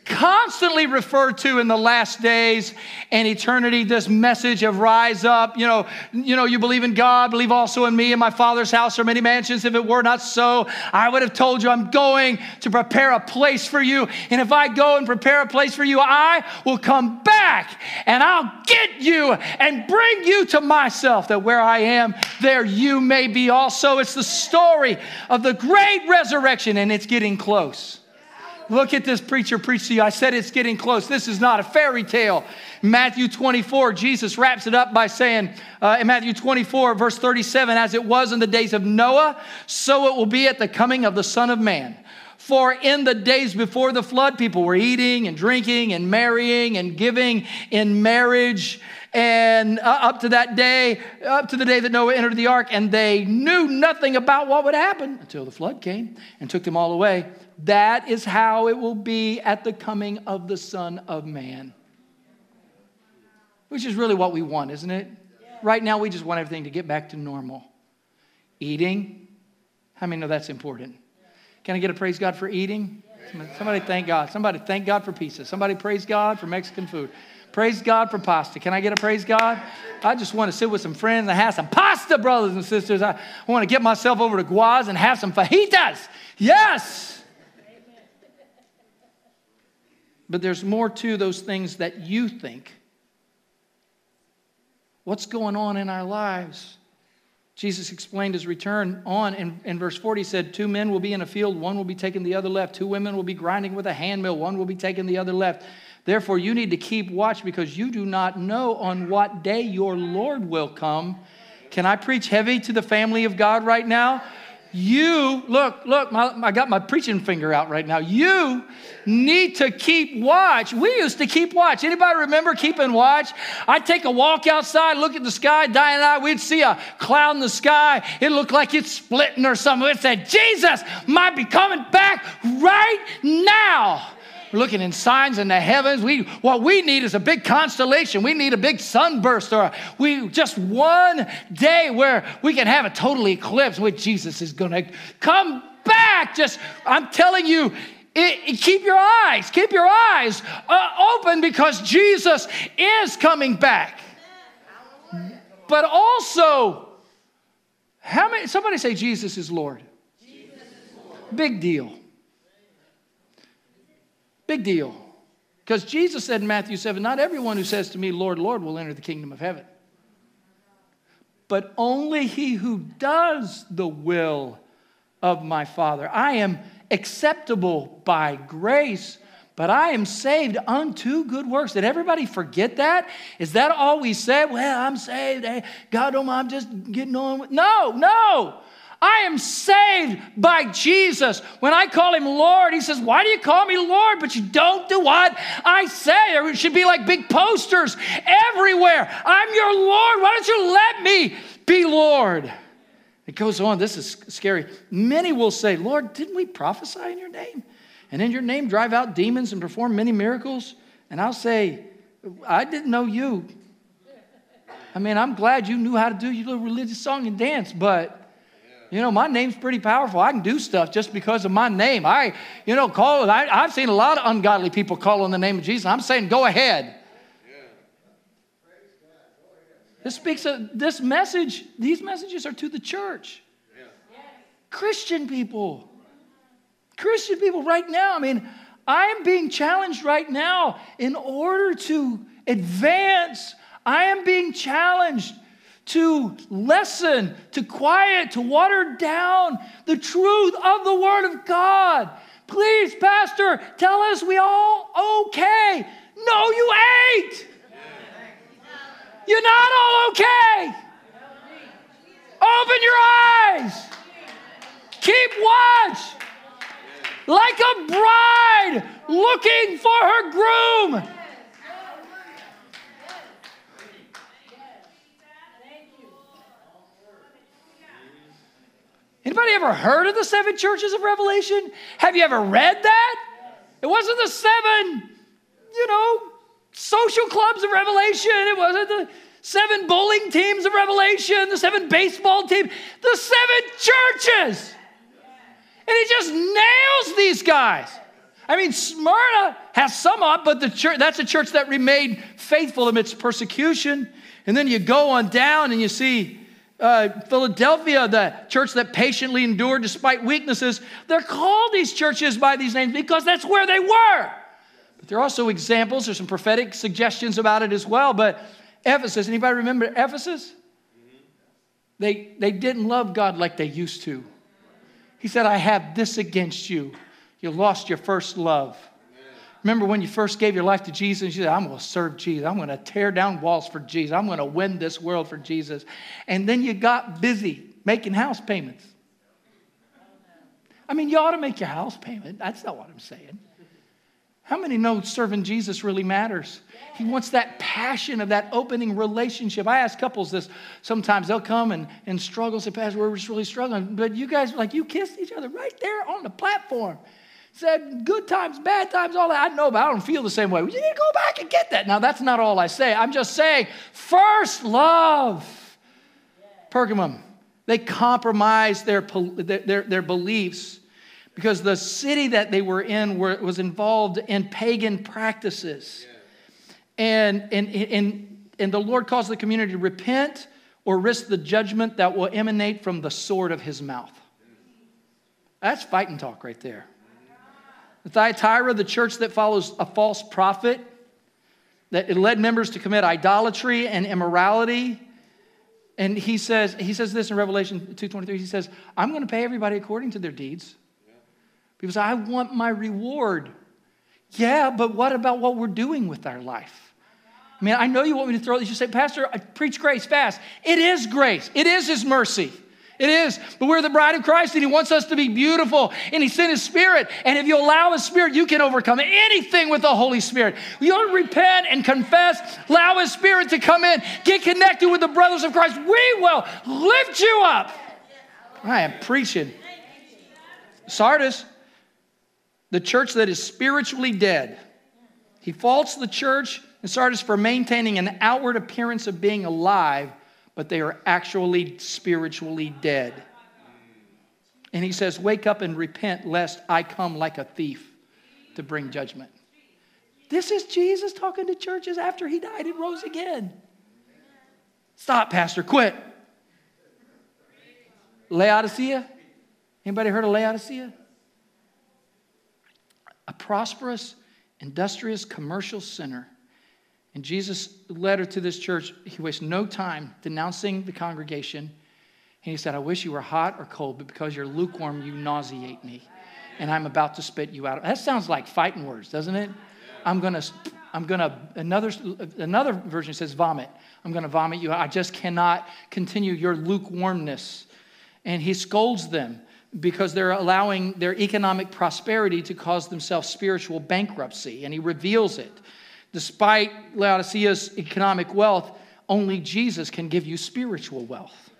constantly referred to in the last days and eternity this message of rise up. You know you know you believe in god believe also in me in my father's house are many mansions. If it were not so i would have told you i'm going to prepare a place for you. And if i go and prepare a place for you i will come back and i'll get you and bring you to myself that where i am there you may be also. It's the story of the great resurrection and it's getting close Look at this preacher preach to you. I said it's getting close. This is not a fairy tale. Matthew 24, Jesus wraps it up by saying, uh, in Matthew 24, verse 37, as it was in the days of Noah, so it will be at the coming of the Son of Man. For in the days before the flood, people were eating and drinking and marrying and giving in marriage. And uh, up to that day, up to the day that Noah entered the ark, and they knew nothing about what would happen until the flood came and took them all away. That is how it will be at the coming of the Son of Man. Which is really what we want, isn't it? Right now, we just want everything to get back to normal. Eating, how many know that's important? Can I get a praise God for eating? Somebody thank God. Somebody thank God for pizza. Somebody praise God for Mexican food. Praise God for pasta. Can I get a praise God? I just want to sit with some friends and have some pasta, brothers and sisters. I want to get myself over to Guaz and have some fajitas. Yes. But there's more to those things that you think. What's going on in our lives? Jesus explained his return on in, in verse 40. He said, Two men will be in a field, one will be taking the other left. Two women will be grinding with a handmill, one will be taking the other left. Therefore, you need to keep watch because you do not know on what day your Lord will come. Can I preach heavy to the family of God right now? You, look, look, my, I got my preaching finger out right now. You need to keep watch. We used to keep watch. Anybody remember keeping watch? I'd take a walk outside, look at the sky, Diane and I, we'd see a cloud in the sky. It looked like it's splitting or something. We'd Jesus might be coming back right now. Looking in signs in the heavens. We, what we need is a big constellation. We need a big sunburst or we just one day where we can have a total eclipse where Jesus is going to come back. Just, I'm telling you, it, it, keep your eyes, keep your eyes uh, open because Jesus is coming back. But also, how many, somebody say Jesus is Lord. Jesus is Lord. Big deal. Big deal. Because Jesus said in Matthew 7 Not everyone who says to me, Lord, Lord, will enter the kingdom of heaven, but only he who does the will of my Father. I am acceptable by grace, but I am saved unto good works. Did everybody forget that? Is that all we said? Well, I'm saved. Hey, God, oh, I'm just getting on with. No, no. I am saved by Jesus. When I call him Lord, he says, Why do you call me Lord? But you don't do what I say. There should be like big posters everywhere. I'm your Lord. Why don't you let me be Lord? It goes on. This is scary. Many will say, Lord, didn't we prophesy in your name? And in your name drive out demons and perform many miracles? And I'll say, I didn't know you. I mean, I'm glad you knew how to do your little religious song and dance, but you know, my name's pretty powerful. I can do stuff just because of my name. I, you know, call I, I've seen a lot of ungodly people call on the name of Jesus. I'm saying, go ahead. This speaks of this message, these messages are to the church. Christian people. Christian people right now. I mean, I am being challenged right now in order to advance. I am being challenged to lessen, to quiet, to water down the truth of the Word of God. Please, Pastor, tell us we all okay. No, you ain't. You're not all okay. Open your eyes. Keep watch. Like a bride looking for her groom. Anybody ever heard of the seven churches of Revelation? Have you ever read that? It wasn't the seven, you know, social clubs of Revelation. It wasn't the seven bowling teams of Revelation, the seven baseball teams, the seven churches. And he just nails these guys. I mean, Smyrna has some up, but the church, that's a church that remained faithful amidst persecution. And then you go on down and you see uh, Philadelphia, the church that patiently endured despite weaknesses, they're called these churches by these names because that's where they were. But there are also examples, there's some prophetic suggestions about it as well. But Ephesus, anybody remember Ephesus? They, they didn't love God like they used to. He said, I have this against you. You lost your first love. Remember when you first gave your life to Jesus? You said, I'm going to serve Jesus. I'm going to tear down walls for Jesus. I'm going to win this world for Jesus. And then you got busy making house payments. I mean, you ought to make your house payment. That's not what I'm saying. How many know serving Jesus really matters? He wants that passion of that opening relationship. I ask couples this sometimes. They'll come and, and struggle, say, Pastor, we're just really struggling. But you guys, like, you kissed each other right there on the platform. Said good times, bad times, all that. I know, but I don't feel the same way. You need to go back and get that. Now, that's not all I say. I'm just saying, first love. Pergamum. They compromised their, their, their beliefs because the city that they were in were, was involved in pagan practices. And, and, and, and the Lord caused the community to repent or risk the judgment that will emanate from the sword of his mouth. That's fighting talk right there. Thyatira, the church that follows a false prophet, that it led members to commit idolatry and immorality. And he says, he says this in Revelation 2.23, he says, I'm going to pay everybody according to their deeds. because I want my reward. Yeah, but what about what we're doing with our life? I mean, I know you want me to throw this. You say, Pastor, I preach grace fast. It is grace, it is His mercy. It is. But we're the bride of Christ and He wants us to be beautiful and He sent His Spirit. And if you allow His Spirit, you can overcome anything with the Holy Spirit. You repent and confess, allow His Spirit to come in, get connected with the brothers of Christ. We will lift you up. I am preaching. Sardis, the church that is spiritually dead. He faults the church in Sardis for maintaining an outward appearance of being alive, but they are actually spiritually dead. And he says, Wake up and repent, lest I come like a thief to bring judgment. This is Jesus talking to churches after he died and rose again. Stop, Pastor, quit. Laodicea? Anybody heard of Laodicea? a prosperous, industrious commercial center. In Jesus' letter to this church, he wastes no time denouncing the congregation. And he said, I wish you were hot or cold, but because you're lukewarm, you nauseate me. And I'm about to spit you out. That sounds like fighting words, doesn't it? I'm going to, I'm going to, another, another version says vomit. I'm going to vomit you. I just cannot continue your lukewarmness. And he scolds them because they're allowing their economic prosperity to cause themselves spiritual bankruptcy. And he reveals it. Despite Laodicea's economic wealth, only Jesus can give you spiritual wealth.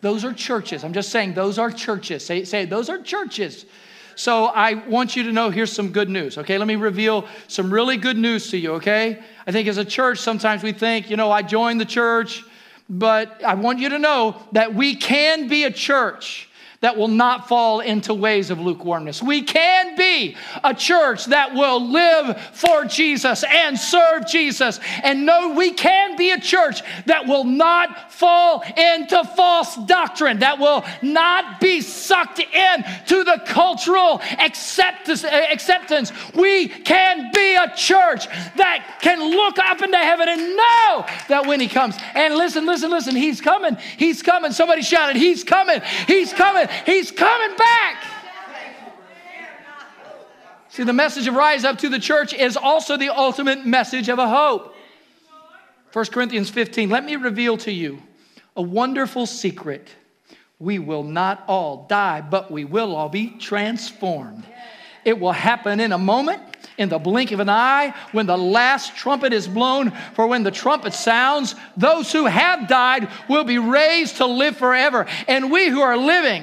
Those are churches. I'm just saying, those are churches. Say, say, those are churches. So I want you to know here's some good news, okay? Let me reveal some really good news to you, okay? I think as a church, sometimes we think, you know, I joined the church, but I want you to know that we can be a church that will not fall into ways of lukewarmness. We can be a church that will live for Jesus and serve Jesus. And no, we can be a church that will not fall into false doctrine, that will not be sucked in to the cultural acceptance. We can be a church that can look up into heaven and know that when He comes, and listen, listen, listen, He's coming, He's coming. Somebody shouted, He's coming, He's coming. He's coming back. See, the message of rise up to the church is also the ultimate message of a hope. 1 Corinthians 15, let me reveal to you a wonderful secret. We will not all die, but we will all be transformed. It will happen in a moment in the blink of an eye, when the last trumpet is blown. For when the trumpet sounds, those who have died will be raised to live forever. And we who are living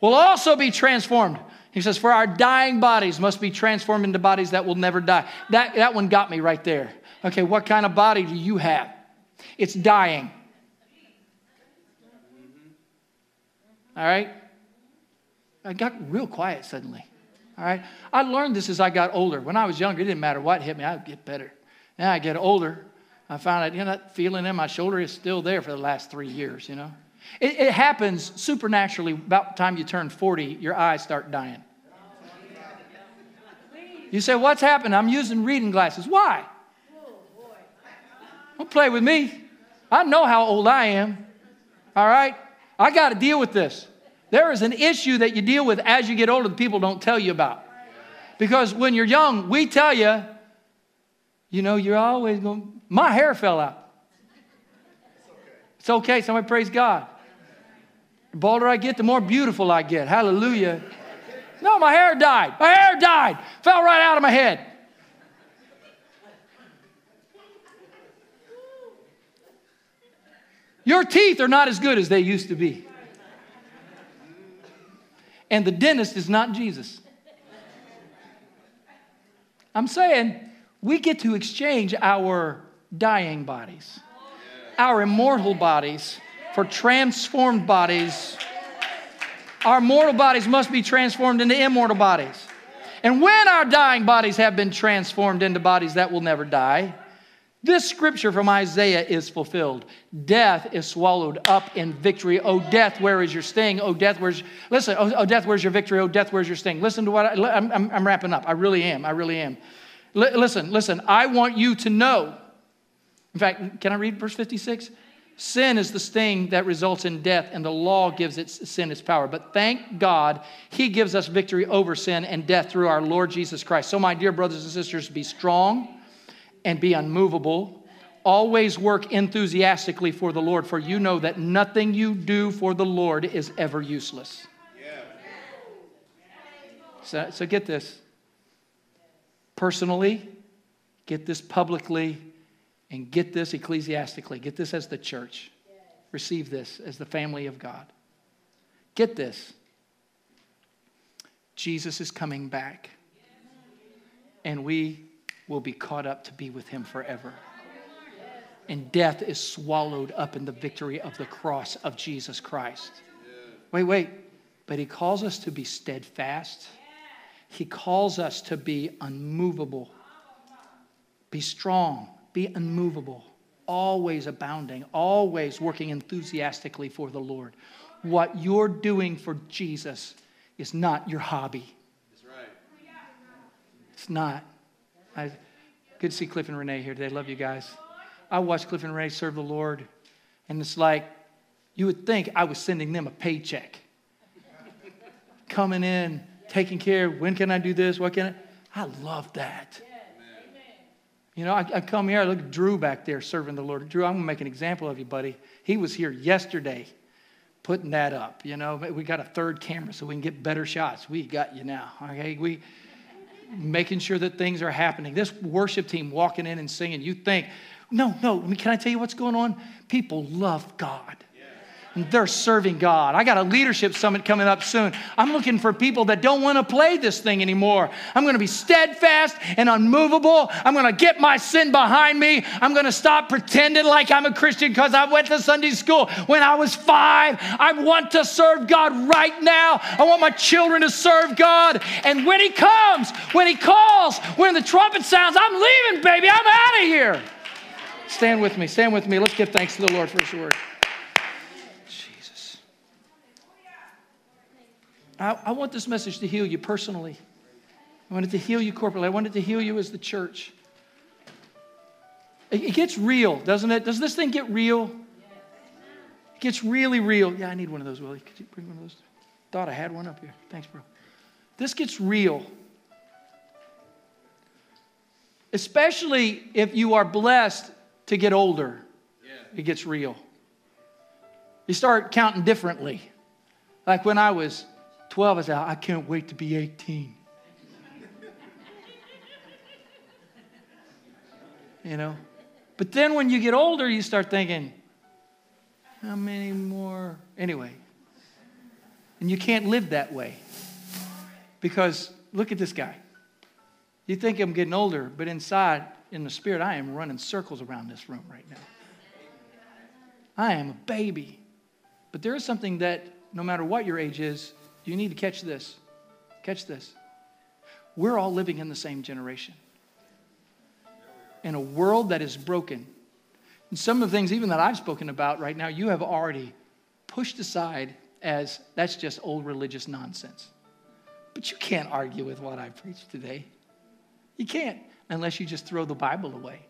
will also be transformed. He says, For our dying bodies must be transformed into bodies that will never die. That, that one got me right there. Okay, what kind of body do you have? It's dying. All right? I got real quiet suddenly. All right? I learned this as I got older. When I was younger, it didn't matter what hit me, I'd get better. Now I get older, I found out, you know, that feeling in my shoulder is still there for the last three years, you know? It, it happens supernaturally about the time you turn 40, your eyes start dying. You say, What's happened? I'm using reading glasses. Why? Don't play with me. I know how old I am. All right? I got to deal with this. There is an issue that you deal with as you get older that people don't tell you about. Because when you're young, we tell you You know, you're always going, my hair fell out. It's okay. Somebody praise God. The bolder I get, the more beautiful I get. Hallelujah. No, my hair died. My hair died. Fell right out of my head. Your teeth are not as good as they used to be. And the dentist is not Jesus. I'm saying we get to exchange our dying bodies, our immortal bodies, for transformed bodies. Our mortal bodies must be transformed into immortal bodies. And when our dying bodies have been transformed into bodies that will never die, this scripture from Isaiah is fulfilled. Death is swallowed up in victory. Oh, death, where is your sting? Oh, death, where's, listen, oh, oh death, where's your victory? Oh, death, where's your sting? Listen to what I, am I'm, I'm wrapping up. I really am. I really am. L- listen, listen, I want you to know. In fact, can I read verse 56? Sin is the sting that results in death, and the law gives its sin its power. But thank God, He gives us victory over sin and death through our Lord Jesus Christ. So, my dear brothers and sisters, be strong and be unmovable. Always work enthusiastically for the Lord, for you know that nothing you do for the Lord is ever useless. So, so get this personally, get this publicly, and get this ecclesiastically. Get this as the church. Receive this as the family of God. Get this. Jesus is coming back, and we will be caught up to be with him forever. And death is swallowed up in the victory of the cross of Jesus Christ. Wait, wait. But he calls us to be steadfast. He calls us to be unmovable. Be strong, be unmovable, always abounding, always working enthusiastically for the Lord. What you're doing for Jesus is not your hobby. It's not. I, good to see Cliff and Renee here today. Love you guys. I watched Cliff and Renee serve the Lord, and it's like you would think I was sending them a paycheck. Coming in, taking care. When can I do this? What can I? I love that. You know, I, I, come here, I look at Drew back there serving the Lord. Drew, I'm going to make an example of you, buddy. He was here yesterday putting that up. You know, we got a third camera so we can get better shots. We got you now. Okay, we making sure that things are happening. This worship team walking in and singing, you think, no, no, can I tell you what's going on? People love God. They're serving God. I got a leadership summit coming up soon. I'm looking for people that don't want to play this thing anymore. I'm going to be steadfast and unmovable. I'm going to get my sin behind me. I'm going to stop pretending like I'm a Christian because I went to Sunday school when I was five. I want to serve God right now. I want my children to serve God. And when He comes, when He calls, when the trumpet sounds, I'm leaving, baby. I'm out of here. Stand with me. Stand with me. Let's give thanks to the Lord for His word. I, I want this message to heal you personally. I want it to heal you corporately. I want it to heal you as the church. It, it gets real, doesn't it? Does this thing get real? It gets really real. Yeah, I need one of those, Willie. Could you bring one of those? Thought I had one up here. Thanks, bro. This gets real. Especially if you are blessed to get older, yeah. it gets real. You start counting differently. Like when I was 12, I said, I can't wait to be 18. you know? But then when you get older, you start thinking, how many more? Anyway. And you can't live that way. Because look at this guy. You think I'm getting older, but inside, in the spirit, I am running circles around this room right now. I am a baby. But there is something that, no matter what your age is, you need to catch this. Catch this. We're all living in the same generation. In a world that is broken. And some of the things, even that I've spoken about right now, you have already pushed aside as that's just old religious nonsense. But you can't argue with what I preached today. You can't unless you just throw the Bible away,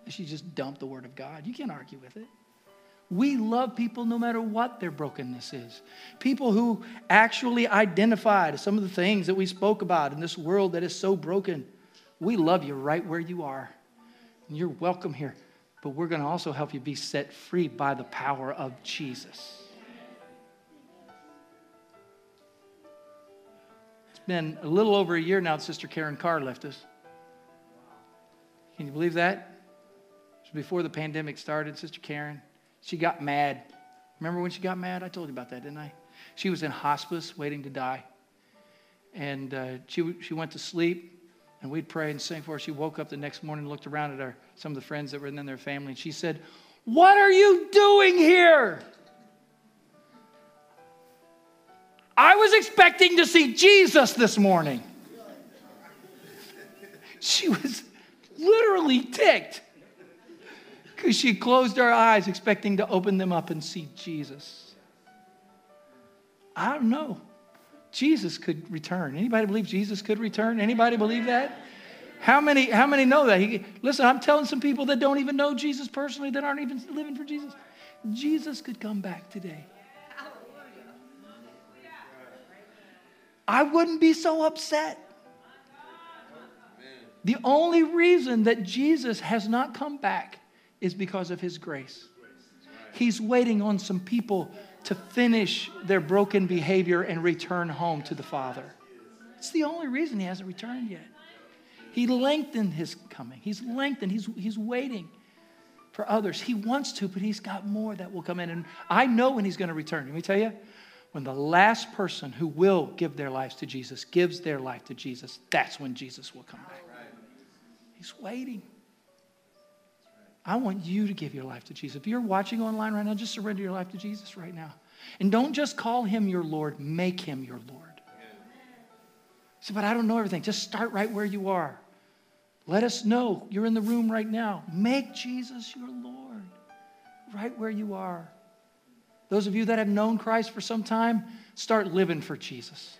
unless you just dump the Word of God. You can't argue with it. We love people no matter what their brokenness is. People who actually identified some of the things that we spoke about in this world that is so broken. We love you right where you are. And you're welcome here. But we're going to also help you be set free by the power of Jesus. It's been a little over a year now that Sister Karen Carr left us. Can you believe that? It was before the pandemic started, Sister Karen. She got mad. Remember when she got mad? I told you about that, didn't I? She was in hospice waiting to die. And uh, she, she went to sleep and we'd pray and sing for her. She woke up the next morning and looked around at our, some of the friends that were in their family, and she said, What are you doing here? I was expecting to see Jesus this morning. She was literally ticked she closed her eyes expecting to open them up and see Jesus. I don't know. Jesus could return. Anybody believe Jesus could return? Anybody believe that? How many, how many know that? He, listen, I'm telling some people that don't even know Jesus personally, that aren't even living for Jesus. Jesus could come back today. I wouldn't be so upset. The only reason that Jesus has not come back is because of his grace. He's waiting on some people to finish their broken behavior and return home to the Father. It's the only reason he hasn't returned yet. He lengthened his coming. He's lengthened. He's, he's waiting for others. He wants to, but he's got more that will come in. And I know when he's going to return. Let me tell you, when the last person who will give their lives to Jesus gives their life to Jesus, that's when Jesus will come back. He's waiting. I want you to give your life to Jesus. If you're watching online right now, just surrender your life to Jesus right now. And don't just call him your Lord, make him your Lord. So, but I don't know everything. Just start right where you are. Let us know you're in the room right now. Make Jesus your Lord right where you are. Those of you that have known Christ for some time, start living for Jesus.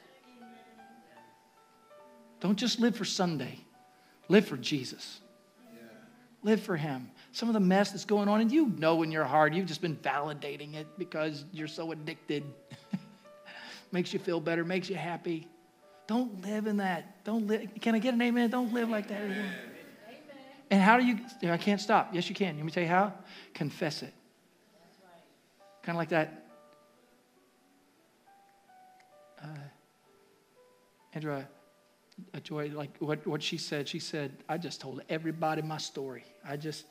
Don't just live for Sunday, live for Jesus. Live for Him some of the mess that's going on, and you know in your heart, you've just been validating it because you're so addicted. makes you feel better, makes you happy. Don't live in that. Don't live. Can I get an amen? Don't live like that anymore. Amen. And how do you? I can't stop. Yes, you can. Let me tell you how. Confess it. Right. Kind of like that. Uh, Andrea, a joy, like what, what she said. She said, I just told everybody my story. I just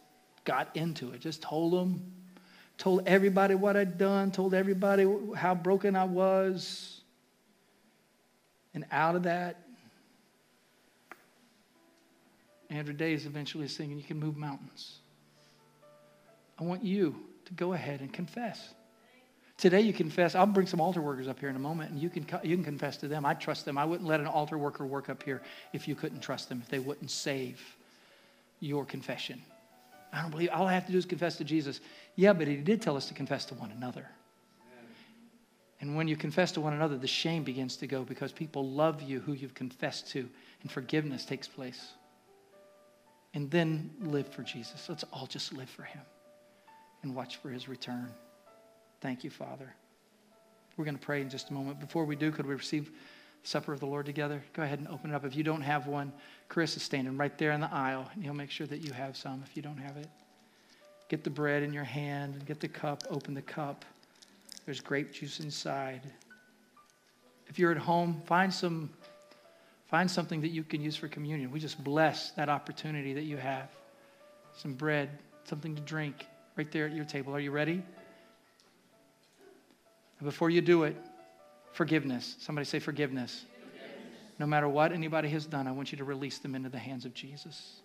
got into it. Just told them, told everybody what I'd done, told everybody how broken I was. And out of that, Andra Day is eventually singing, You Can Move Mountains. I want you to go ahead and confess. Today you confess. I'll bring some altar workers up here in a moment, and you can, you can confess to them. I trust them. I wouldn't let an altar worker work up here if you couldn't trust them, if they wouldn't save your confession. I don't believe all I have to do is confess to Jesus. Yeah, but he did tell us to confess to one another. And when you confess to one another, the shame begins to go because people love you who you've confessed to, and forgiveness takes place. And then live for Jesus. Let's all just live for him and watch for his return. Thank you, Father. We're going to pray in just a moment. Before we do, could we receive supper of the Lord together? Go ahead and open it up. If you don't have one, Chris is standing right there in the aisle, and he'll make sure that you have some if you don't have it. Get the bread in your hand and get the cup, open the cup. There's grape juice inside. If you're at home, find some find something that you can use for communion. We just bless that opportunity that you have. Some bread, something to drink right there at your table. Are you ready? before you do it, forgiveness. Somebody say forgiveness. No matter what anybody has done, I want you to release them into the hands of Jesus.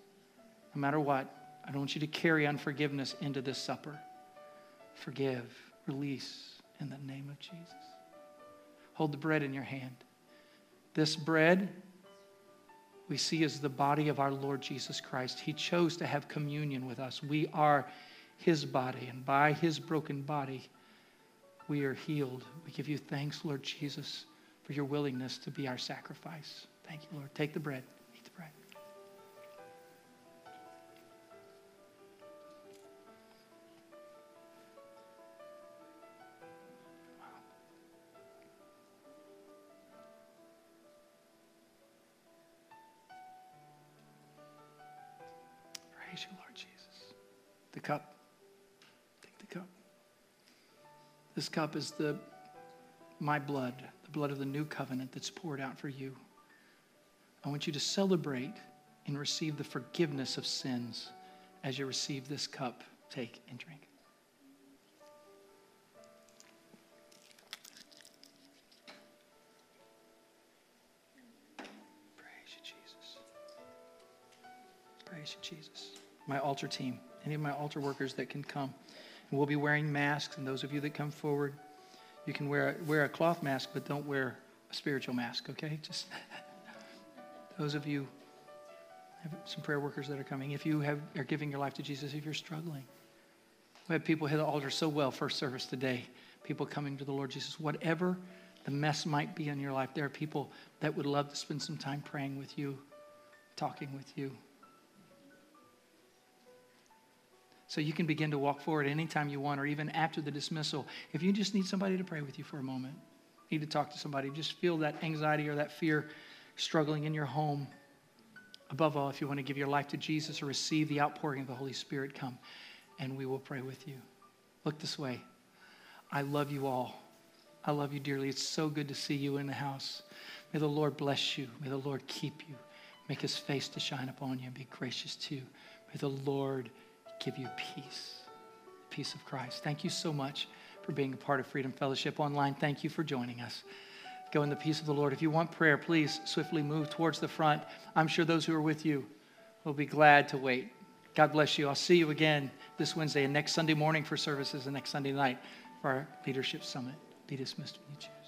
No matter what, I don't want you to carry unforgiveness into this supper. Forgive, release in the name of Jesus. Hold the bread in your hand. This bread we see as the body of our Lord Jesus Christ. He chose to have communion with us. We are his body, and by his broken body, we are healed. We give you thanks, Lord Jesus for your willingness to be our sacrifice. Thank you, Lord. Take the bread. Eat the bread. Praise you, Lord Jesus. The cup. This cup is the my blood, the blood of the new covenant that's poured out for you. I want you to celebrate and receive the forgiveness of sins as you receive this cup. Take and drink. Praise you, Jesus. Praise you, Jesus. My altar team, any of my altar workers that can come. And we'll be wearing masks, and those of you that come forward, you can wear a, wear a cloth mask, but don't wear a spiritual mask, okay? Just those of you have some prayer workers that are coming. If you have, are giving your life to Jesus, if you're struggling, we had people hit the altar so well first service today. People coming to the Lord Jesus. Whatever the mess might be in your life, there are people that would love to spend some time praying with you, talking with you. So you can begin to walk forward anytime you want, or even after the dismissal. If you just need somebody to pray with you for a moment, need to talk to somebody, just feel that anxiety or that fear struggling in your home. Above all, if you want to give your life to Jesus or receive the outpouring of the Holy Spirit, come and we will pray with you. Look this way. I love you all. I love you dearly. It's so good to see you in the house. May the Lord bless you. May the Lord keep you. Make his face to shine upon you and be gracious to you. May the Lord give you peace. Peace of Christ. Thank you so much for being a part of Freedom Fellowship Online. Thank you for joining us. Go in the peace of the Lord. If you want prayer, please swiftly move towards the front. I'm sure those who are with you will be glad to wait. God bless you. I'll see you again this Wednesday and next Sunday morning for services and next Sunday night for our leadership summit. Be dismissed when you choose.